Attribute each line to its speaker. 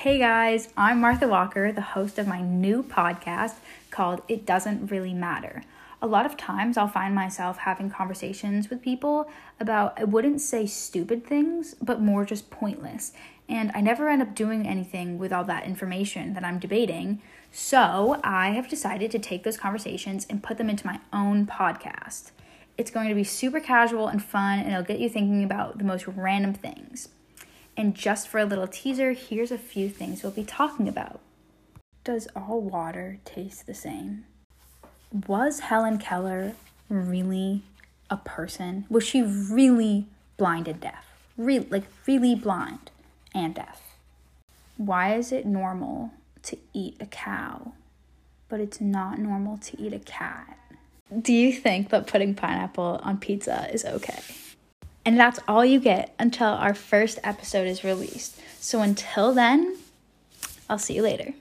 Speaker 1: Hey guys, I'm Martha Walker, the host of my new podcast called It Doesn't Really Matter. A lot of times I'll find myself having conversations with people about, I wouldn't say stupid things, but more just pointless. And I never end up doing anything with all that information that I'm debating. So I have decided to take those conversations and put them into my own podcast. It's going to be super casual and fun, and it'll get you thinking about the most random things. And just for a little teaser, here's a few things we'll be talking about. Does all water taste the same? Was Helen Keller really a person? Was she really blind and deaf? Re- like, really blind and deaf? Why is it normal to eat a cow, but it's not normal to eat a cat? Do you think that putting pineapple on pizza is okay? And that's all you get until our first episode is released. So until then, I'll see you later.